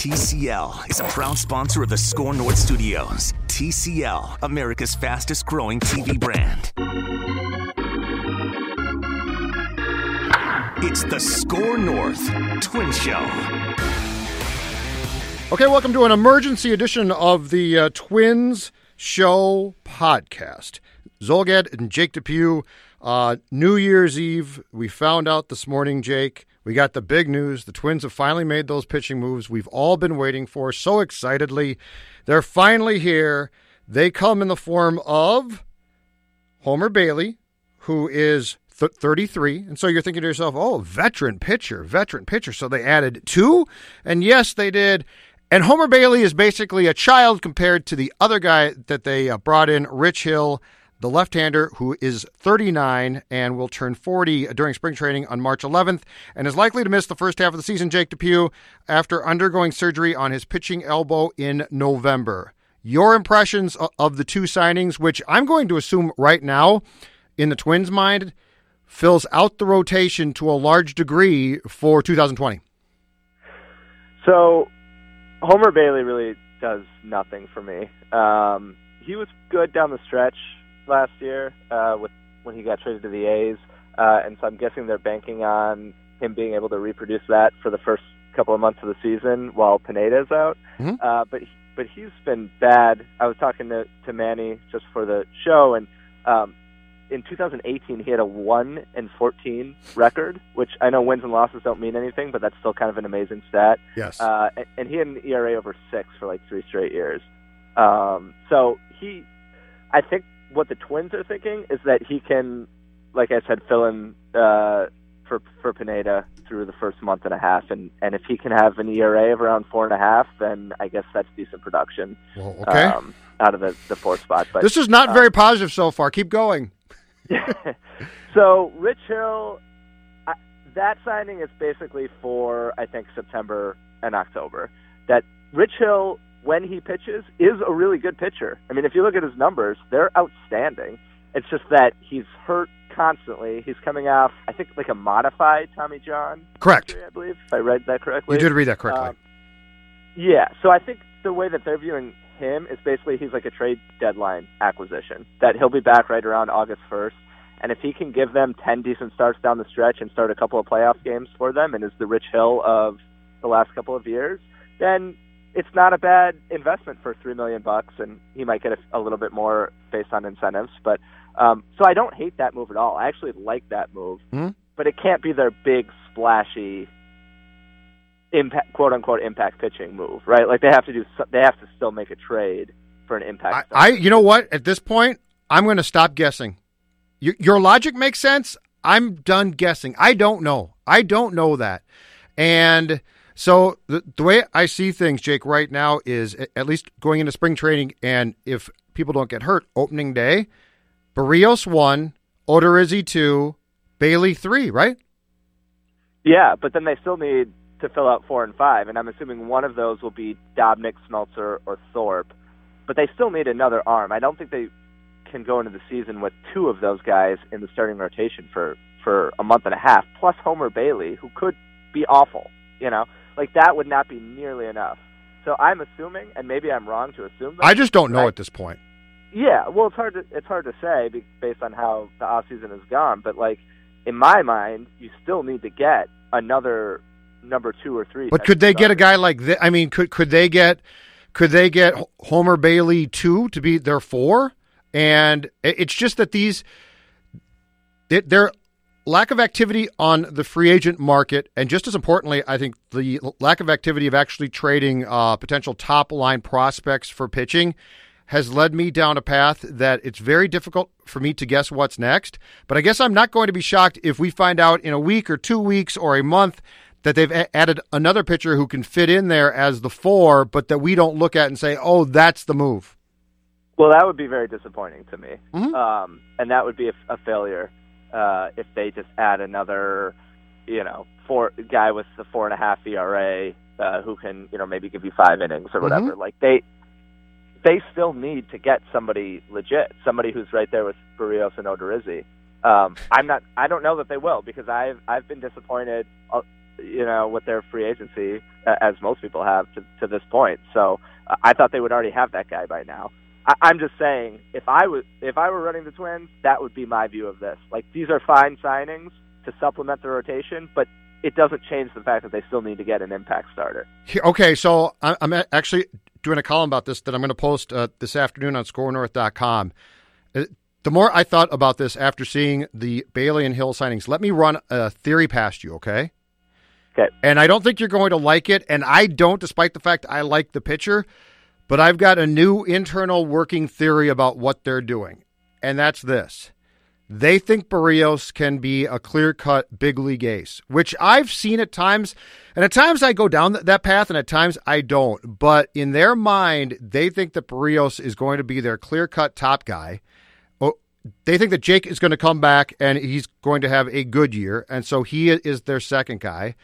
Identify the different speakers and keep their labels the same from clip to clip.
Speaker 1: TCL is a proud sponsor of the SKOR North Studios. TCL, America's fastest growing TV brand. It's the SKOR North Twin Show.
Speaker 2: Okay, welcome to an emergency edition of the uh, Twins Show podcast. Zulgad and Jake Depue, uh, New Year's Eve, we found out this morning, Jake, we got the big news. The Twins have finally made those pitching moves we've all been waiting for so excitedly. They're finally here. They come in the form of Homer Bailey, who is th- 33. And so you're thinking to yourself, oh, veteran pitcher, veteran pitcher. So they added two. And yes, they did. And Homer Bailey is basically a child compared to the other guy that they uh, brought in, Rich Hill the left hander who is 39 and will turn 40 during spring training on March 11th and is likely to miss the first half of the season, Jake Depue, after undergoing surgery on his pitching elbow in November. Your impressions of the two signings, which I'm going to assume right now in the Twins' mind, fills out the rotation to a large degree for 2020.
Speaker 3: So, Homer Bailey really does nothing for me. Um, he was good down the stretch last year uh, with when he got traded to the A's, uh, and so I'm guessing they're banking on him being able to reproduce that for the first couple of months of the season while Pineda's out.
Speaker 2: Mm-hmm.
Speaker 3: Uh, but but he's been bad. I was talking to to Manny just for the show, and um, in 2018 he had a one and 14 record, which I know wins and losses don't mean anything, but that's still kind of an amazing stat.
Speaker 2: Yes.
Speaker 3: Uh, and, and he had an ERA over six for like three straight years. Um, so he, I think what the Twins are thinking is that he can, like I said, fill in uh, for for Pineda through the first month and a half, and and if he can have an ERA of around four and a half, then I guess that's decent production.
Speaker 2: Well, okay.
Speaker 3: Um, out of the the fourth spot, but
Speaker 2: this is not
Speaker 3: uh,
Speaker 2: very positive so far. Keep going.
Speaker 3: so Rich Hill, I, that signing is basically for I think September and October. That Rich Hill when he pitches is a really good pitcher. I mean, if you look at his numbers, they're outstanding. It's just that he's hurt constantly. He's coming off, I think, like a modified Tommy John.
Speaker 2: Correct.
Speaker 3: Injury, I believe, if I read that correctly.
Speaker 2: You did read that correctly.
Speaker 3: Um, yeah. So I think the way that they're viewing him is basically he's like a trade deadline acquisition. That he'll be back right around August 1st. And if he can give them 10 decent starts down the stretch and start a couple of playoff games for them and is the Rich Hill of the last couple of years, then it's not a bad investment for three million bucks, and he might get a, a little bit more based on incentives. But um, so I don't hate that move at all. I actually like that move,
Speaker 2: hmm
Speaker 3: but it can't be their big splashy impact, quote unquote, impact pitching move, right? Like they have to do, they have to still make a trade for an impact.
Speaker 2: I, I you know what? At this point, I'm going to stop guessing. Your, your logic makes sense. I'm done guessing. I don't know. I don't know that, and. So the, the way I see things, Jake, right now is at least going into spring training, and if people don't get hurt, opening day, Berrios one, Odorizzi two, Bailey three, right?
Speaker 3: Yeah, but then they still need to fill out four and five, and I'm assuming one of those will be Dobnak, Smeltzer, or Thorpe. But they still need another arm. I don't think they can go into the season with two of those guys in the starting rotation for for a month and a half, plus Homer Bailey, who could be awful. You know, like that would not be nearly enough. So I'm assuming, and maybe I'm wrong to assume. That,
Speaker 2: I just don't know
Speaker 3: right?
Speaker 2: at this point.
Speaker 3: Yeah, well, it's hard to it's hard to say based on how the off season has gone. But like in my mind, you still need to get another number two or three.
Speaker 2: But could they get a guy like this? I mean, could could they get could they get Homer Bailey two to be their four? And it's just that these they're lack of activity on the free agent market, and just as importantly, I think the lack of activity of actually trading uh, potential top line prospects for pitching has led me down a path that it's very difficult for me to guess what's next. But I guess I'm not going to be shocked if we find out in a week or two weeks or a month that they've a- added another pitcher who can fit in there as the four, but that we don't look at and say, oh, that's the move.
Speaker 3: Well, that would be very disappointing to me,
Speaker 2: Mhm.
Speaker 3: um, and that would be a, a failure uh, if they just add another, you know, four guy with the four and a half ERA uh, who can, you know, maybe give you five innings or whatever. Like they, they still need to get somebody legit, somebody who's right there with Berrios and Odorizzi. Um, I'm not. I don't know that they will because I've I've been disappointed. Uh, you know, with their free agency, as most people have to, to this point. So uh, I thought they would already have that guy by now. I, I'm just saying, if I was if I were running the Twins, that would be my view of this. Like these are fine signings to supplement the rotation, but it doesn't change the fact that they still need to get an impact starter.
Speaker 2: Okay, so I'm actually doing a column about this that I'm going to post uh, this afternoon on SKORNorth.com. Uh, the more I thought about this after seeing the Bailey and Hill signings, let me run a theory past you, okay?
Speaker 3: Okay.
Speaker 2: And I don't think you're going to like it, and I don't, despite the fact I like the pitcher. But I've got a new internal working theory about what they're doing, and that's this. They think Berrios can be a clear cut big league ace, which I've seen at times. And at times I go down that path and at times I don't. But in their mind, they think that Berrios is going to be their clear cut top guy. They think that Jake is going to come back and he's going to have a good year. And so he is their second guy.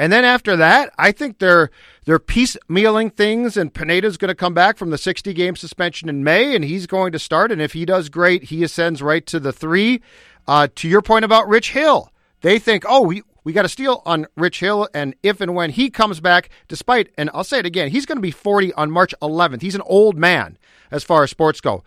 Speaker 2: And then after that, I think they're they're piecemealing things, and Pineda's going to come back from the 60 game suspension in May, and he's going to start. And if he does great, he ascends right to the three. Uh, to your point about Rich Hill, they think, oh, we we got to steal on Rich Hill, and if and when he comes back, despite, and I'll say it again, he's going to be 40 on March 11th. He's an old man as far as sports go.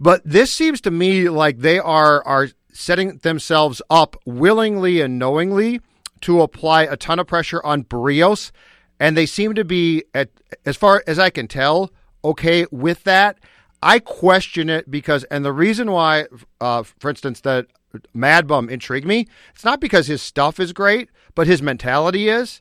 Speaker 2: But this seems to me like they are are setting themselves up willingly and knowingly to apply a ton of pressure on Berrios, and they seem to be, at, as far as I can tell, okay with that. I question it because, and the reason why, uh, for instance, that Mad Bum intrigued me, it's not because his stuff is great, but his mentality is.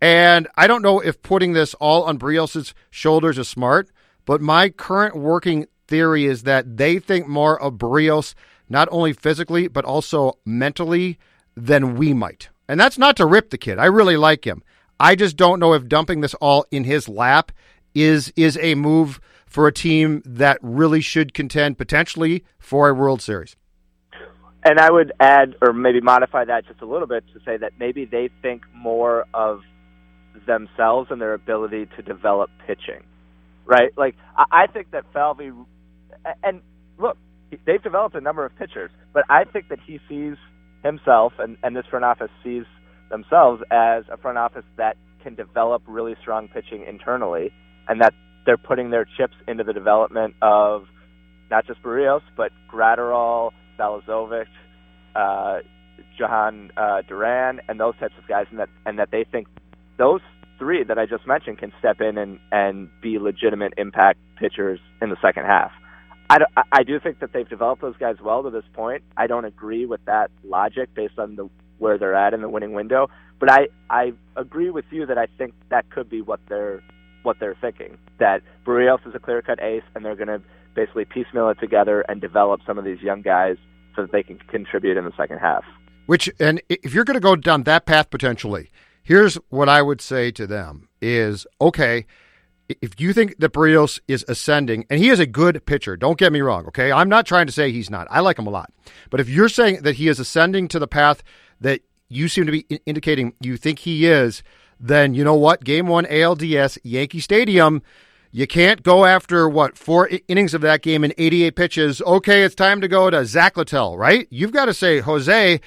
Speaker 2: And I don't know if putting this all on Brios' shoulders is smart, but my current working theory is that they think more of Brios, not only physically, but also mentally, than we might. And that's not to rip the kid. I really like him. I just don't know if dumping this all in his lap is is a move for a team that really should contend potentially for a World Series.
Speaker 3: And I would add or maybe modify that just a little bit to say that maybe they think more of themselves and their ability to develop pitching. Right? Like I think that Falvey and look, they've developed a number of pitchers, but I think that he sees himself and, and this front office sees themselves as a front office that can develop really strong pitching internally and that they're putting their chips into the development of not just Berrios, but Graterol, Balazovic, uh, Jhoan uh, Duran, and those types of guys, and that and that they think those three that I just mentioned can step in and and be legitimate impact pitchers in the second half. I, I do think that they've developed those guys well to this point. I don't agree with that logic based on the where they're at in the winning window, but I I agree with you that I think that could be what they're what they're thinking. That Berrios is a clear cut ace, and they're going to basically piecemeal it together and develop some of these young guys so that they can contribute in the second half.
Speaker 2: Which and if you're going to go down that path potentially, here's what I would say to them: is okay if you think that Berrios is ascending, and he is a good pitcher, don't get me wrong, okay? I'm not trying to say he's not. I like him a lot. But if you're saying that he is ascending to the path that you seem to be indicating you think he is, then you know what? Game one ALDS, Yankee Stadium, you can't go after what four innings of that game in 88 pitches. Okay, it's time to go to Zach Littell, right? You've got to say, Jose,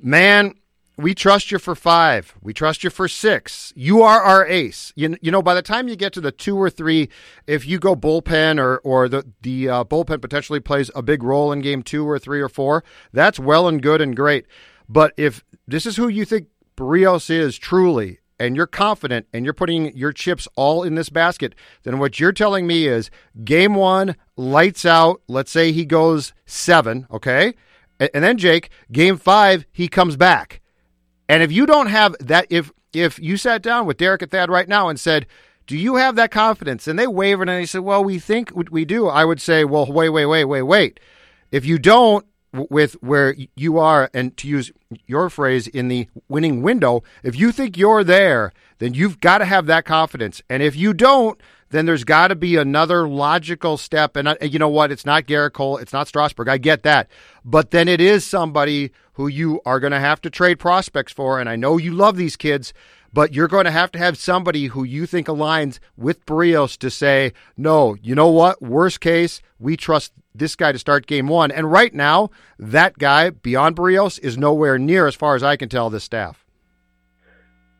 Speaker 2: man, we trust you for five. We trust you for six. You are our ace. You, you know, by the time you get to the two or three, if you go bullpen or, or the, the uh, bullpen potentially plays a big role in game two or three or four, that's well and good and great. But if this is who you think Berrios is truly, and you're confident and you're putting your chips all in this basket, then what you're telling me is game one, lights out. Let's say he goes seven, okay? And then, Jake, game five, he comes back and if you don't have that, if if you sat down with Derek and Thad right now and said, "Do you have that confidence?" and they wavered and they said, "Well, we think we do," I would say, "Well, wait, wait, wait, wait, wait." If you don't, with where you are, and to use your phrase in the winning window, if you think you're there, then you've got to have that confidence. And if you don't, then there's got to be another logical step. And you know what? It's not Gerrit Cole. It's not Strasburg. I get that. But then it is somebody who you are going to have to trade prospects for. And I know you love these kids, but you're going to have to have somebody who you think aligns with Berrios to say, no, you know what? Worst case, we trust this guy to start game one. And right now, that guy, beyond Berrios, is nowhere near, as far as I can tell, this staff.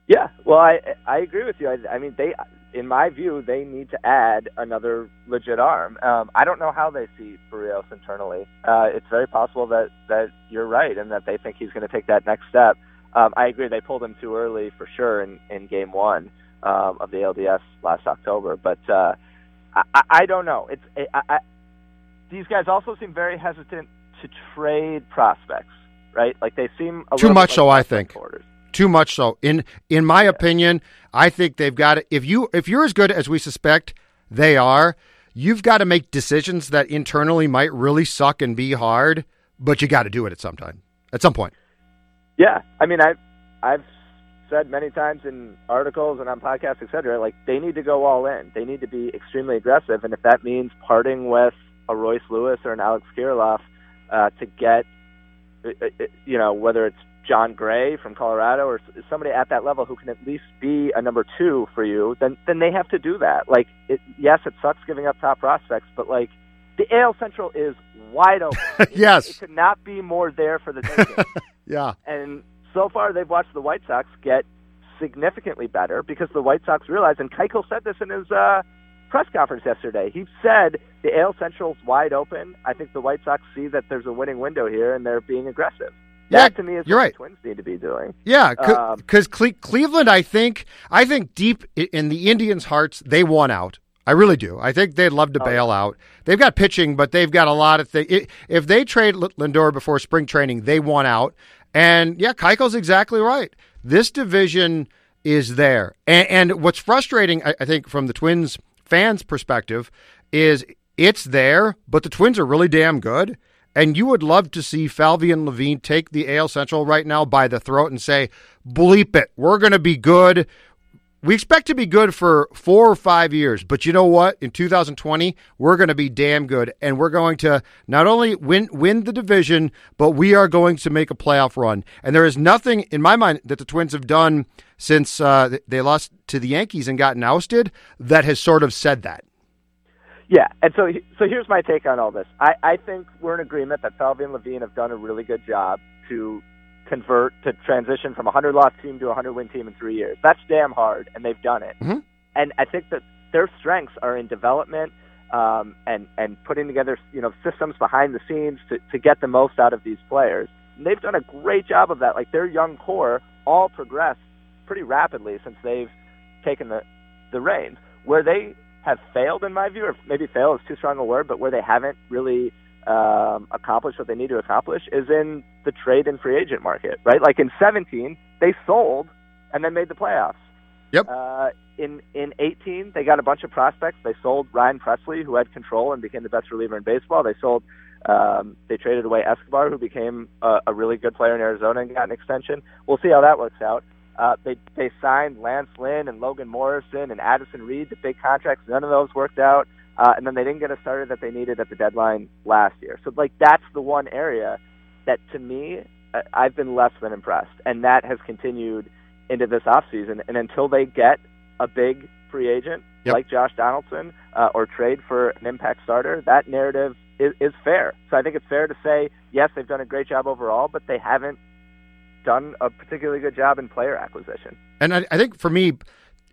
Speaker 3: Yeah, well, I I agree with you. I, I mean, they, in my view, they need to add another legit arm. Um, I don't know how they see Berrios internally. Uh, it's very possible that that you're right and that they think he's going to take that next step. Um, I agree. They pulled him too early for sure in in game one um, of the LDS last October, but uh, I, I don't know. It's I, I, these guys also seem very hesitant to trade prospects, right? Like they seem
Speaker 2: too much.
Speaker 3: Like
Speaker 2: so I think.
Speaker 3: Orders
Speaker 2: too much so. In in my opinion, I think they've got to, if you if you're as good as we suspect they are, you've got to make decisions that internally might really suck and be hard, but you got to do it at some time. At some point.
Speaker 3: Yeah. I mean, I I've said many times in articles and on podcasts, etc. Like they need to go all in. They need to be extremely aggressive, and if that means parting with a Royce Lewis or an Alex Kirilloff uh, to get, uh, uh, you know, whether it's Jon Gray from Colorado or somebody at that level who can at least be a number two for you, then then they have to do that. Like, it, yes, it sucks giving up top prospects, but like the AL Central is wide open.
Speaker 2: yes,
Speaker 3: it, it could not be more there for the taking.
Speaker 2: yeah,
Speaker 3: and so far they've watched the White Sox get significantly better because the White Sox realized, and Keuchel said this in his uh, press conference yesterday. He said the AL Central's wide open. I think the White Sox see that there's a winning window here, and they're being aggressive. That
Speaker 2: yeah,
Speaker 3: to me is
Speaker 2: you're
Speaker 3: what
Speaker 2: right.
Speaker 3: the Twins need to be doing.
Speaker 2: Yeah, because um, Cle- Cleveland, I think, I think deep in the Indians' hearts, they want out. I really do. I think they'd love to oh, bail out. They've got pitching, but they've got a lot of things. If they trade Lindor before spring training, they want out. And yeah, Keuchel's exactly right. This division is there, and, and what's frustrating, I, I think, from the Twins fans' perspective, is it's there, but the Twins are really damn good. And you would love to see Falvey and Levine take the AL Central right now by the throat and say, bleep it. We're going to be good. We expect to be good for four or five years, but you know what? In 2020, we're going to be damn good, and we're going to not only win win the division, but we are going to make a playoff run. And there is nothing in my mind that the Twins have done since uh, they lost to the Yankees and gotten ousted that has sort of said that.
Speaker 3: Yeah, and so so here's my take on all this. I, I think we're in agreement that Falvey and Levine have done a really good job to convert to transition from a hundred loss team to a hundred win team in three years. That's damn hard, and they've done it.
Speaker 2: Mm-hmm.
Speaker 3: And I think that their strengths are in development um, and and putting together you know systems behind the scenes to to get the most out of these players. And they've done a great job of that. Like their young core all progressed pretty rapidly since they've taken the the reins. Where they have failed, in my view, or maybe fail is too strong a word, but where they haven't really um, accomplished what they need to accomplish is in the trade and free agent market, right? Like in 17, they sold and then made the playoffs.
Speaker 2: Yep.
Speaker 3: Uh, in in 18, they got a bunch of prospects. They sold Ryan Pressly, who had control and became the best reliever in baseball. They sold, um, they traded away Escobar, who became a, a really good player in Arizona and got an extension. We'll see how that works out. Uh, they they signed Lance Lynn and Logan Morrison and Addison Reed to big contracts. None of those worked out, uh, and then they didn't get a starter that they needed at the deadline last year. So like that's the one area that to me uh, I've been less than impressed, and that has continued into this offseason. And until they get a big free agent
Speaker 2: yep.
Speaker 3: like Josh Donaldson uh, or trade for an impact starter, that narrative is, is fair. So I think it's fair to say yes, they've done a great job overall, but they haven't done a particularly good job in player acquisition.
Speaker 2: And I, I think for me,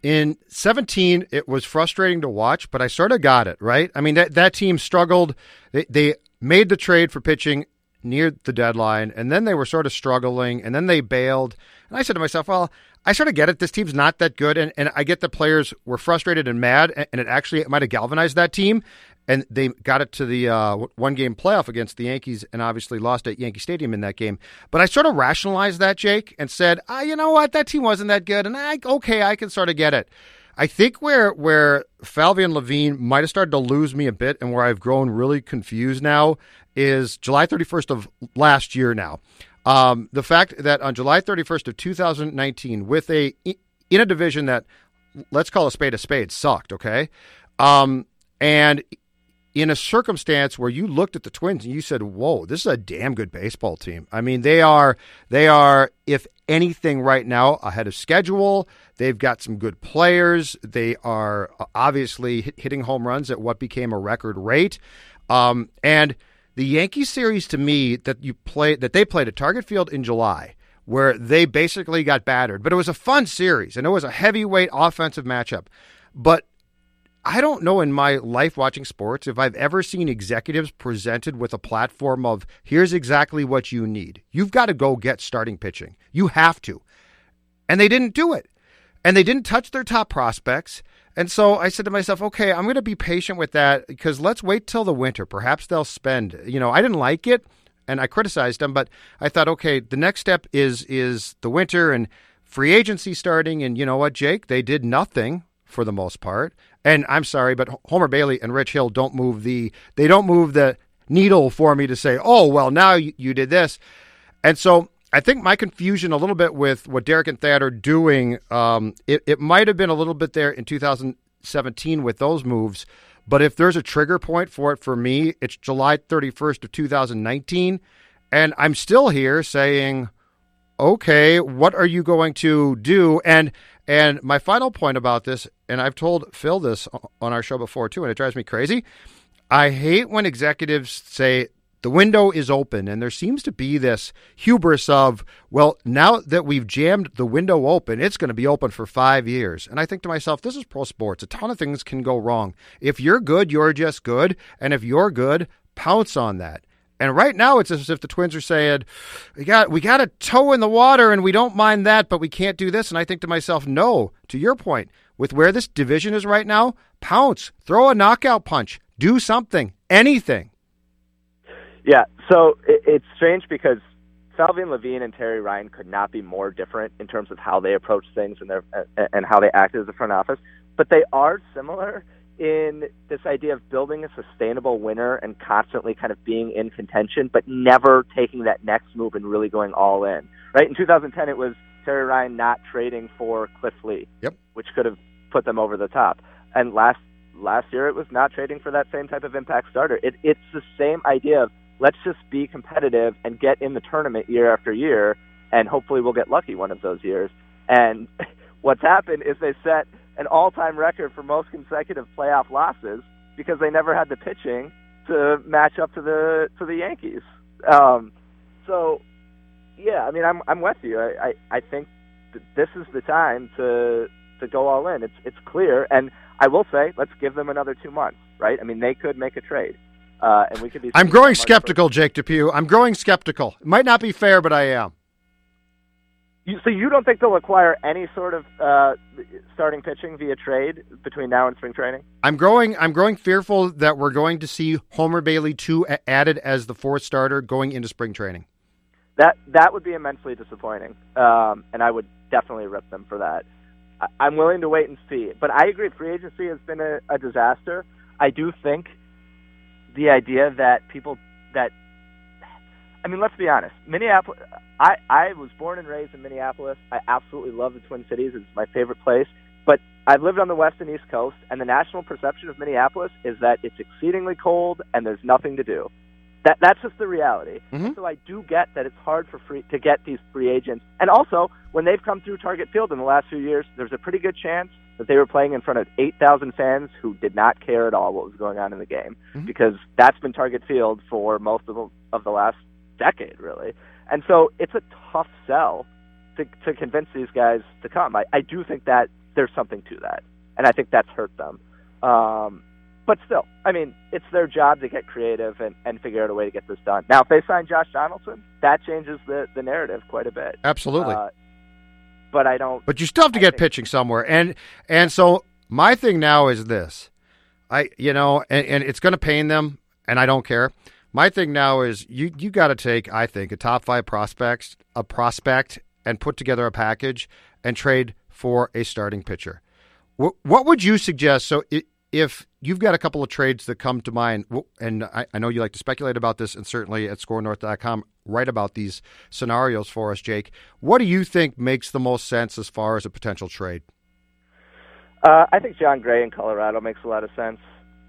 Speaker 2: in 17, it was frustrating to watch, but I sort of got it, right? I mean, that, that team struggled. They, they made the trade for pitching near the deadline, and then they were sort of struggling, and then they bailed. And I said to myself, well, I sort of get it. This team's not that good, and, and I get the players were frustrated and mad, and it actually might have galvanized that team and they got it to the uh, one game playoff against the Yankees and obviously lost at Yankee Stadium in that game. But I sort of rationalized that, Jake, and said, ah, you know what, that team wasn't that good, and I okay, I can sort of get it. I think where where Falvey and Levine might have started to lose me a bit, and where I've grown really confused now is July 31st of last year. Now, um, the fact that on July 31st of 2019, with a in a division that let's call a spade a spade sucked, okay, um, and in a circumstance where you looked at the Twins and you said, "Whoa, this is a damn good baseball team." I mean, they are they are if anything right now ahead of schedule. They've got some good players. They are uh, obviously hitting home runs at what became a record rate. Um, and the Yankee series to me that you play that they played at Target Field in July where they basically got battered. But it was a fun series, and it was a heavyweight offensive matchup. But I don't know in my life watching sports if I've ever seen executives presented with a platform of here's exactly what you need. You've got to go get starting pitching. You have to. And they didn't do it. And they didn't touch their top prospects. And so I said to myself, okay, I'm going to be patient with that because let's wait till the winter. Perhaps they'll spend, you know, I didn't like it and I criticized them, but I thought, okay, the next step is is the winter and free agency starting. And you know what, Jake? They did nothing for the most part. And I'm sorry, but Homer Bailey and Rich Hill don't move the they don't move the needle for me to say, oh well, now you, you did this. And so I think my confusion a little bit with what Derek and Thad are doing, um, it, it might have been a little bit there in 2017 with those moves. But if there's a trigger point for it for me, it's July 31st of 2019. And I'm still here saying, okay, what are you going to do? And and my final point about this, and I've told Phil this on our show before too, and it drives me crazy. I hate when executives say the window is open and there seems to be this hubris of well now that we've jammed the window open it's going to be open for five years. And i think to myself this is pro sports. A ton of things can go wrong. If you're good you're just good. And if you're good pounce on that and right now it's as if the twins are saying we got we got a toe in the water and we don't mind that but we can't do this. And i think to myself no to your point with where this division is right now pounce throw a knockout punch do something anything.
Speaker 3: Yeah, so it, it's strange because Falvey Levine and Terry Ryan could not be more different in terms of how they approach things and their and how they act as a front office, but they are similar in this idea of building a sustainable winner and constantly kind of being in contention, but never taking that next move and really going all in. Right in 2010, it was Terry Ryan not trading for Cliff Lee,
Speaker 2: yep.
Speaker 3: which could have put them over the top. And last last year, it was not trading for that same type of impact starter. It, it's the same idea of let's just be competitive and get in the tournament year after year, and hopefully we'll get lucky one of those years. And what's happened is they set an all-time record for most consecutive playoff losses because they never had the pitching to match up to the to the Yankees. Um, so, yeah, I mean, I'm I'm with you. I I, I think this is the time to to go all in. It's it's clear, and I will say, let's give them another two months, right? I mean, they could make a trade. Uh, and we could be.
Speaker 2: I'm growing skeptical, Jake Depue. I'm growing skeptical. It might not be fair, but I am.
Speaker 3: You, so you don't think they'll acquire any sort of uh, starting pitching via trade between now and spring training?
Speaker 2: I'm growing. I'm growing fearful that we're going to see Homer Bailey two added as the fourth starter going into spring training.
Speaker 3: That that would be immensely disappointing, um, and I would definitely rip them for that. I, am willing to wait and see, but I agree. Free agency has been a, a disaster. I do think the idea that people that I mean, let's be honest. Minneapolis. I I was born and raised in Minneapolis. I absolutely love the Twin Cities. It's my favorite place. But I've lived on the west and east coast, and the national perception of Minneapolis is that it's exceedingly cold and there's nothing to do. That that's just the reality.
Speaker 2: Mm-hmm.
Speaker 3: So I do get that it's hard for free to get these free agents. And also, when they've come through Target Field in the last few years, there's a pretty good chance that they were playing in front of 8,000 fans who did not care at all what was going on in the game
Speaker 2: mm-hmm.
Speaker 3: because that's been Target Field for most of the, of the last decade, really. And so it's a tough sell to to convince these guys to come. I, I do think that there's something to that, and I think that's hurt them. Um, but still, I mean, it's their job to get creative and, and figure out a way to get this done. Now, if they sign Josh Donaldson, that changes the, the narrative quite a bit.
Speaker 2: Absolutely.
Speaker 3: Uh, but I don't.
Speaker 2: But you still have to get pitching somewhere, and and so my thing now is this, I you know, and, and it's going to pain them, and I don't care. My thing now is you you got to take I think a top five prospects a prospect and put together a package and trade for a starting pitcher. What what would you suggest? So if you've got a couple of trades that come to mind, and I, I know you like to speculate about this, and certainly at SKORNorth.com write about these scenarios for us, Jake. What do you think makes the most sense as far as a potential trade?
Speaker 3: Uh, I think Jon Gray in Colorado makes a lot of sense.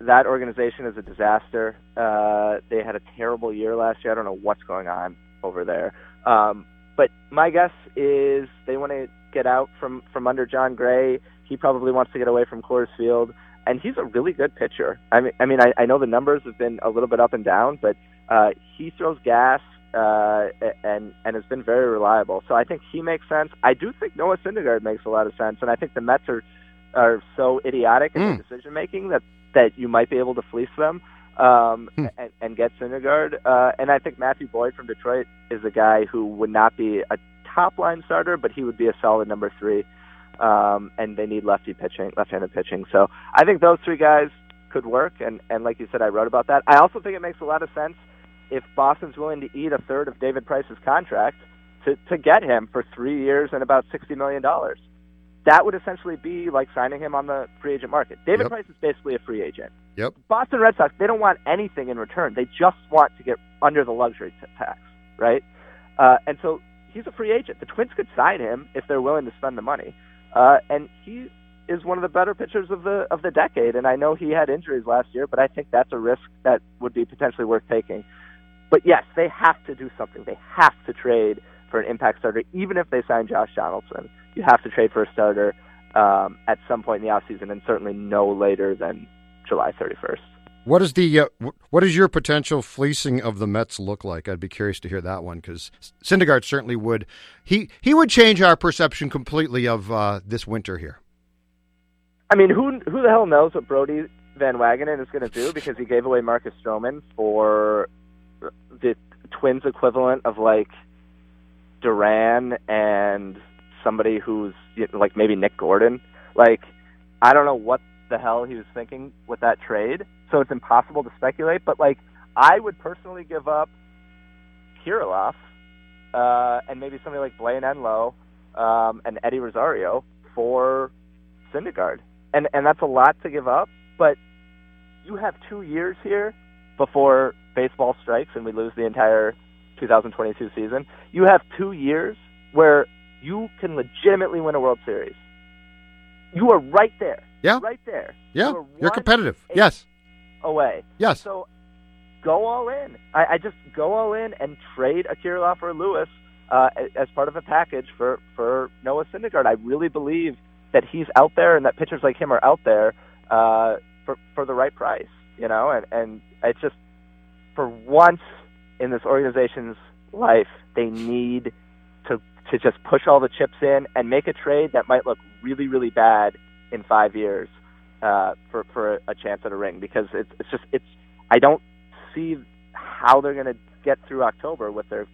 Speaker 3: That organization is a disaster. Uh, they had a terrible year last year. I don't know what's going on over there. Um, but my guess is they want to get out from, from under Jon Gray. He probably wants to get away from Coors Field, and he's a really good pitcher. I mean, I mean, I, I know the numbers have been a little bit up and down, but uh, he throws gas uh, and and has been very reliable. So I think he makes sense. I do think Noah Syndergaard makes a lot of sense, and I think the Mets are are so idiotic in
Speaker 2: Mm.
Speaker 3: their decision making that that you might be able to fleece them um,
Speaker 2: Hmm.
Speaker 3: and, and get Syndergaard. Uh, and I think Matthew Boyd from Detroit is a guy who would not be a top line starter, but he would be a solid number three. Um, and they need lefty pitching, left-handed pitching. So I think those three guys could work. And and like you said, I wrote about that. I also think it makes a lot of sense if Boston's willing to eat a third of David Price's contract to to get him for three years and about sixty million dollars. That would essentially be like signing him on the free agent market. David
Speaker 2: Yep.
Speaker 3: Price is basically a free agent.
Speaker 2: Yep.
Speaker 3: Boston Red Sox, they don't want anything in return. They just want to get under the luxury tax, right? Uh, and so he's a free agent. The Twins could sign him if they're willing to spend the money. Uh, and he is one of the better pitchers of the of the decade. And I know he had injuries last year, but I think that's a risk that would be potentially worth taking. But yes, they have to do something. They have to trade for an impact starter, even if they sign Josh Donaldson. You have to trade for a starter um, at some point in the offseason, and certainly no later than July 31st.
Speaker 2: What is the uh, wh- what does your potential fleecing of the Mets look like? I'd be curious to hear that one because Syndergaard certainly would. He he would change our perception completely of uh, this winter here.
Speaker 3: I mean, who who the hell knows what Brodie Van Wagenen is going to do because he gave away Marcus Stroman for the Twins equivalent of like Duran and somebody who's you know, like maybe Nick Gordon. Like, I don't know what the hell he was thinking with that trade, so it's impossible to speculate. But like, I would personally give up Kirilloff uh, and maybe somebody like Blaine Enlow um, and Eddie Rosario for Syndergaard, and and that's a lot to give up. But you have two years here before baseball strikes and we lose the entire 2022 season. You have two years where you can legitimately win a World Series. You are right there.
Speaker 2: Yeah.
Speaker 3: Right there.
Speaker 2: Yeah,
Speaker 3: You
Speaker 2: you're competitive. Yes,
Speaker 3: Away.
Speaker 2: yes.
Speaker 3: So go all in. I, I just go all in and trade a Kirilloff or a Lewis uh, as part of a package for, for Noah Syndergaard. I really believe that he's out there and that pitchers like him are out there uh, for, for the right price, you know, and, and it's just for once in this organization's life, they need to, just push all the chips in and make a trade that might look really, really bad in five years uh, for for a chance at a ring because it's it's just it's I don't see how they're going to get through October with their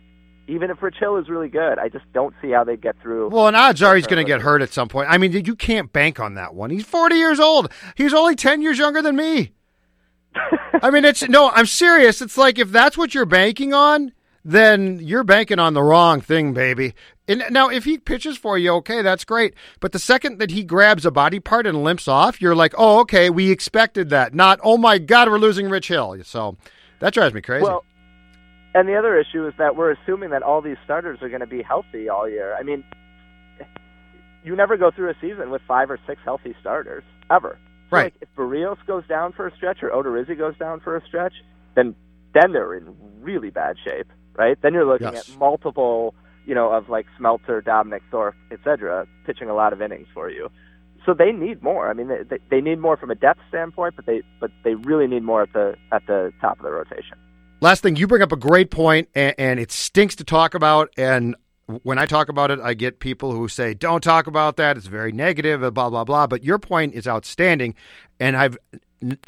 Speaker 3: even if Rich Hill is really good, I just don't see how they get through.
Speaker 2: Well, and odds are he's going to get hurt at some point. I mean, you can't bank on that one. He's 40 years old. He's only 10 years younger than me. I mean, it's no, I'm serious. It's like if that's what you're banking on, then you're banking on the wrong thing, baby. And now, if he pitches for you, okay, that's great. But the second that he grabs a body part and limps off, you're like, oh, okay, we expected that. Not, oh my God, we're losing Rich Hill. So that drives me crazy.
Speaker 3: Well, and the other issue is that we're assuming that all these starters are going to be healthy all year. I mean, you never go through a season with five or six healthy starters ever. So,
Speaker 2: Right.
Speaker 3: Like if Berrios goes down for a stretch or Odorizzi goes down for a stretch, then then they're in really bad shape, right? Then you're looking
Speaker 2: Yes.
Speaker 3: at multiple, you know, of like Smeltzer, Dobnak Thorpe, etc., pitching a lot of innings for you. So they need more. I mean, they, they need more from a depth standpoint, but they but they really need more at the at the top of the rotation.
Speaker 2: Last thing, you bring up a great point, and, and it stinks to talk about. And when I talk about it, I get people who say, "Don't talk about that; it's very negative." Blah blah blah. But your point is outstanding, and I've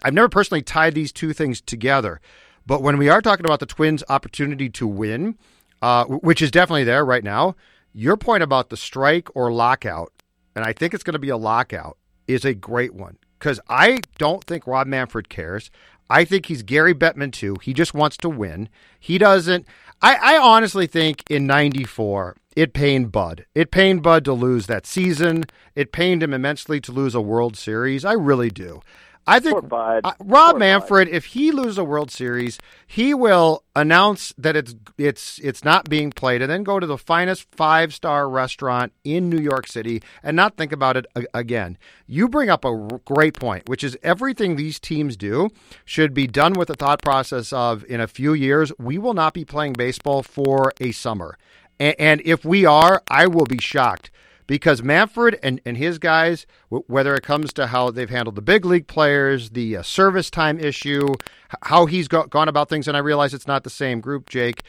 Speaker 2: I've never personally tied these two things together. But when we are talking about the Twins' opportunity to win, uh, which is definitely there right now, your point about the strike or lockout, and I think it's going to be a lockout, is a great one because I don't think Rob Manfred cares. I think he's Gary Bettman too. He just wants to win. He doesn't. I, I honestly think in '94 it pained Bud. It pained Bud to lose that season. It pained him immensely to lose a World Series. I really do. I think
Speaker 3: Bud.
Speaker 2: uh, Rob
Speaker 3: Poor
Speaker 2: Manfred, if he loses a World Series, he will announce that it's it's it's not being played, and then go to the finest five star restaurant in New York City and not think about it a- again. You bring up a r- great point, which is everything these teams do should be done with the thought process of in a few years we will not be playing baseball for a summer, and if we are, I will be shocked because Manfred and, and his guys, w- whether it comes to how they've handled the big league players, the uh, service time issue, h- how he's go- gone about things, and I realize it's not the same group, Jake,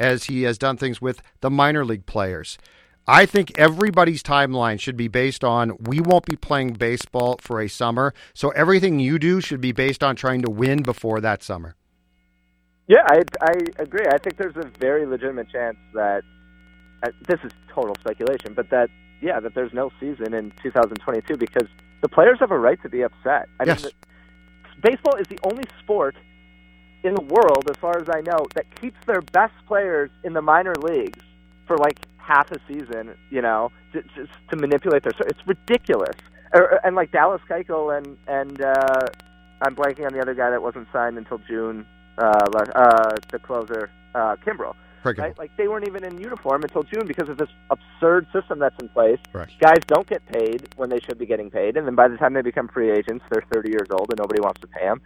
Speaker 2: as he has done things with the minor league players. I think everybody's timeline should be based on we won't be playing baseball for a summer, so everything you do should be based on trying to win before that summer.
Speaker 3: Yeah, I I agree. I think there's a very legitimate chance that uh, this is total speculation, but that yeah, that there's no season in 2022 because the players have a right to be upset. I
Speaker 2: yes.
Speaker 3: mean, the, baseball is the only sport in the world, as far as I know, that keeps their best players in the minor leagues for like half a season. You know, to, just to manipulate their. It's ridiculous. And like Dallas Keuchel and and uh, I'm blanking on the other guy that wasn't signed until June. Uh, uh, the closer, uh, Kimbrel right? Like they weren't even in uniform until June because of this absurd system that's in place.
Speaker 2: Right.
Speaker 3: Guys don't get paid when they should be getting paid, and then by the time they become free agents, they're 30 years old and nobody wants to pay them.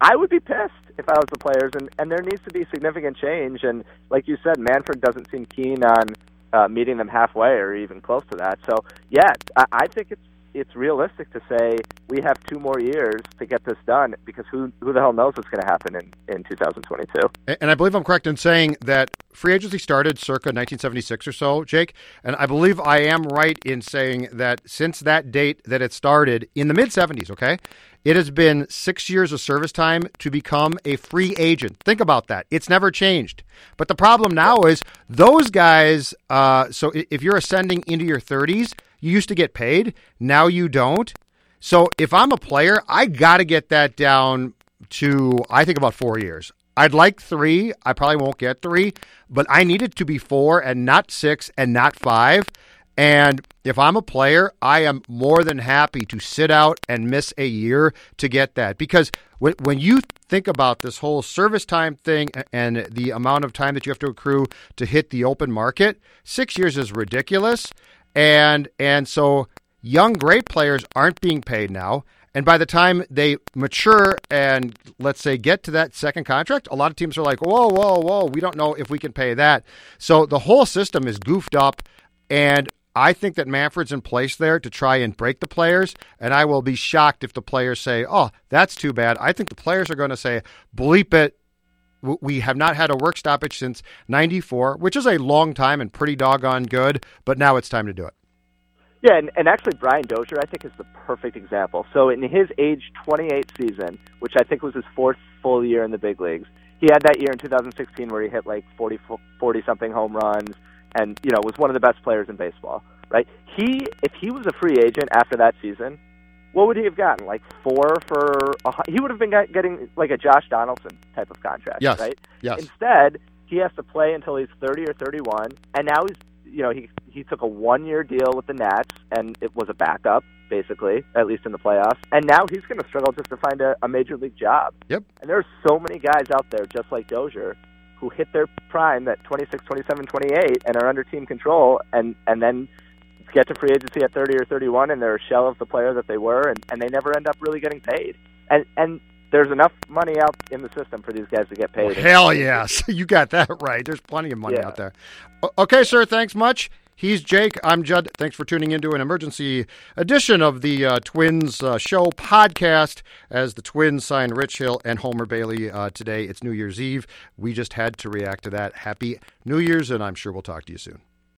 Speaker 3: I would be pissed if I was the players, and and there needs to be significant change. And like you said, Manfred doesn't seem keen on uh, meeting them halfway or even close to that. So yeah, I, I think it's it's realistic to say we have two more years to get this done because who who the hell knows what's going to happen in, in 2022.
Speaker 2: And I believe I'm correct in saying that free agency started circa 1976 or so, Jake. And I believe I am right in saying that since that date that it started in the mid 70s, okay, it has been six years of service time to become a free agent. Think about that. It's never changed. But the problem now is those guys. Uh, so if you're ascending into your 30s you used to get paid, now you don't. So if I'm a player, I got to get that down to, I think, about four years. I'd like three. I probably won't get three, but I need it to be four and not six and not five. And if I'm a player, I am more than happy to sit out and miss a year to get that. Because when you think about this whole service time thing and the amount of time that you have to accrue to hit the open market, six years is ridiculous and and so young great players aren't being paid now. And by the time they mature and let's say get to that second contract, a lot of teams are like, whoa, whoa, whoa, we don't know if we can pay that. So the whole system is goofed up. And I think that Manfred's in place there to try and break the players. And I will be shocked if the players say, oh, that's too bad. I think the players are going to say, bleep it. We have not had a work stoppage since 94, which is a long time and pretty doggone good, but now it's time to do it.
Speaker 3: Yeah, and, and actually, Brian Dozier, I think, is the perfect example. So, in his age 28 season, which I think was his fourth full year in the big leagues, he had that year in 2016 where he hit like 40, 40 something home runs and, you know, was one of the best players in baseball, right? He, if he was a free agent after that season, what would he have gotten? Like four for a, he would have been getting like a Josh Donaldson type of contract,
Speaker 2: yes.
Speaker 3: right?
Speaker 2: Yes.
Speaker 3: Instead, he has to play until he's 30 or 31, and now he's you know he he took a one year deal with the Nats, and it was a backup basically, at least in the playoffs. And now he's going to struggle just to find a, a major league job.
Speaker 2: Yep.
Speaker 3: And there's so many guys out there just like Dozier who hit their prime at 26, 27, 28 and are under team control, and and then get to free agency at 30 or 31 and they're a shell of the player that they were and, and they never end up really getting paid. And and there's enough money out in the system for these guys to get paid.
Speaker 2: Well, hell yes. you got that right. There's plenty of money
Speaker 3: yeah.
Speaker 2: out there. Okay, sir, thanks much. He's Jake. I'm Judd. Thanks for tuning into an emergency edition of the uh, Twins uh, Show podcast as the Twins sign Rich Hill and Homer Bailey uh, today. It's New Year's Eve. We just had to react to that. Happy New Year's, and I'm sure we'll talk to you soon.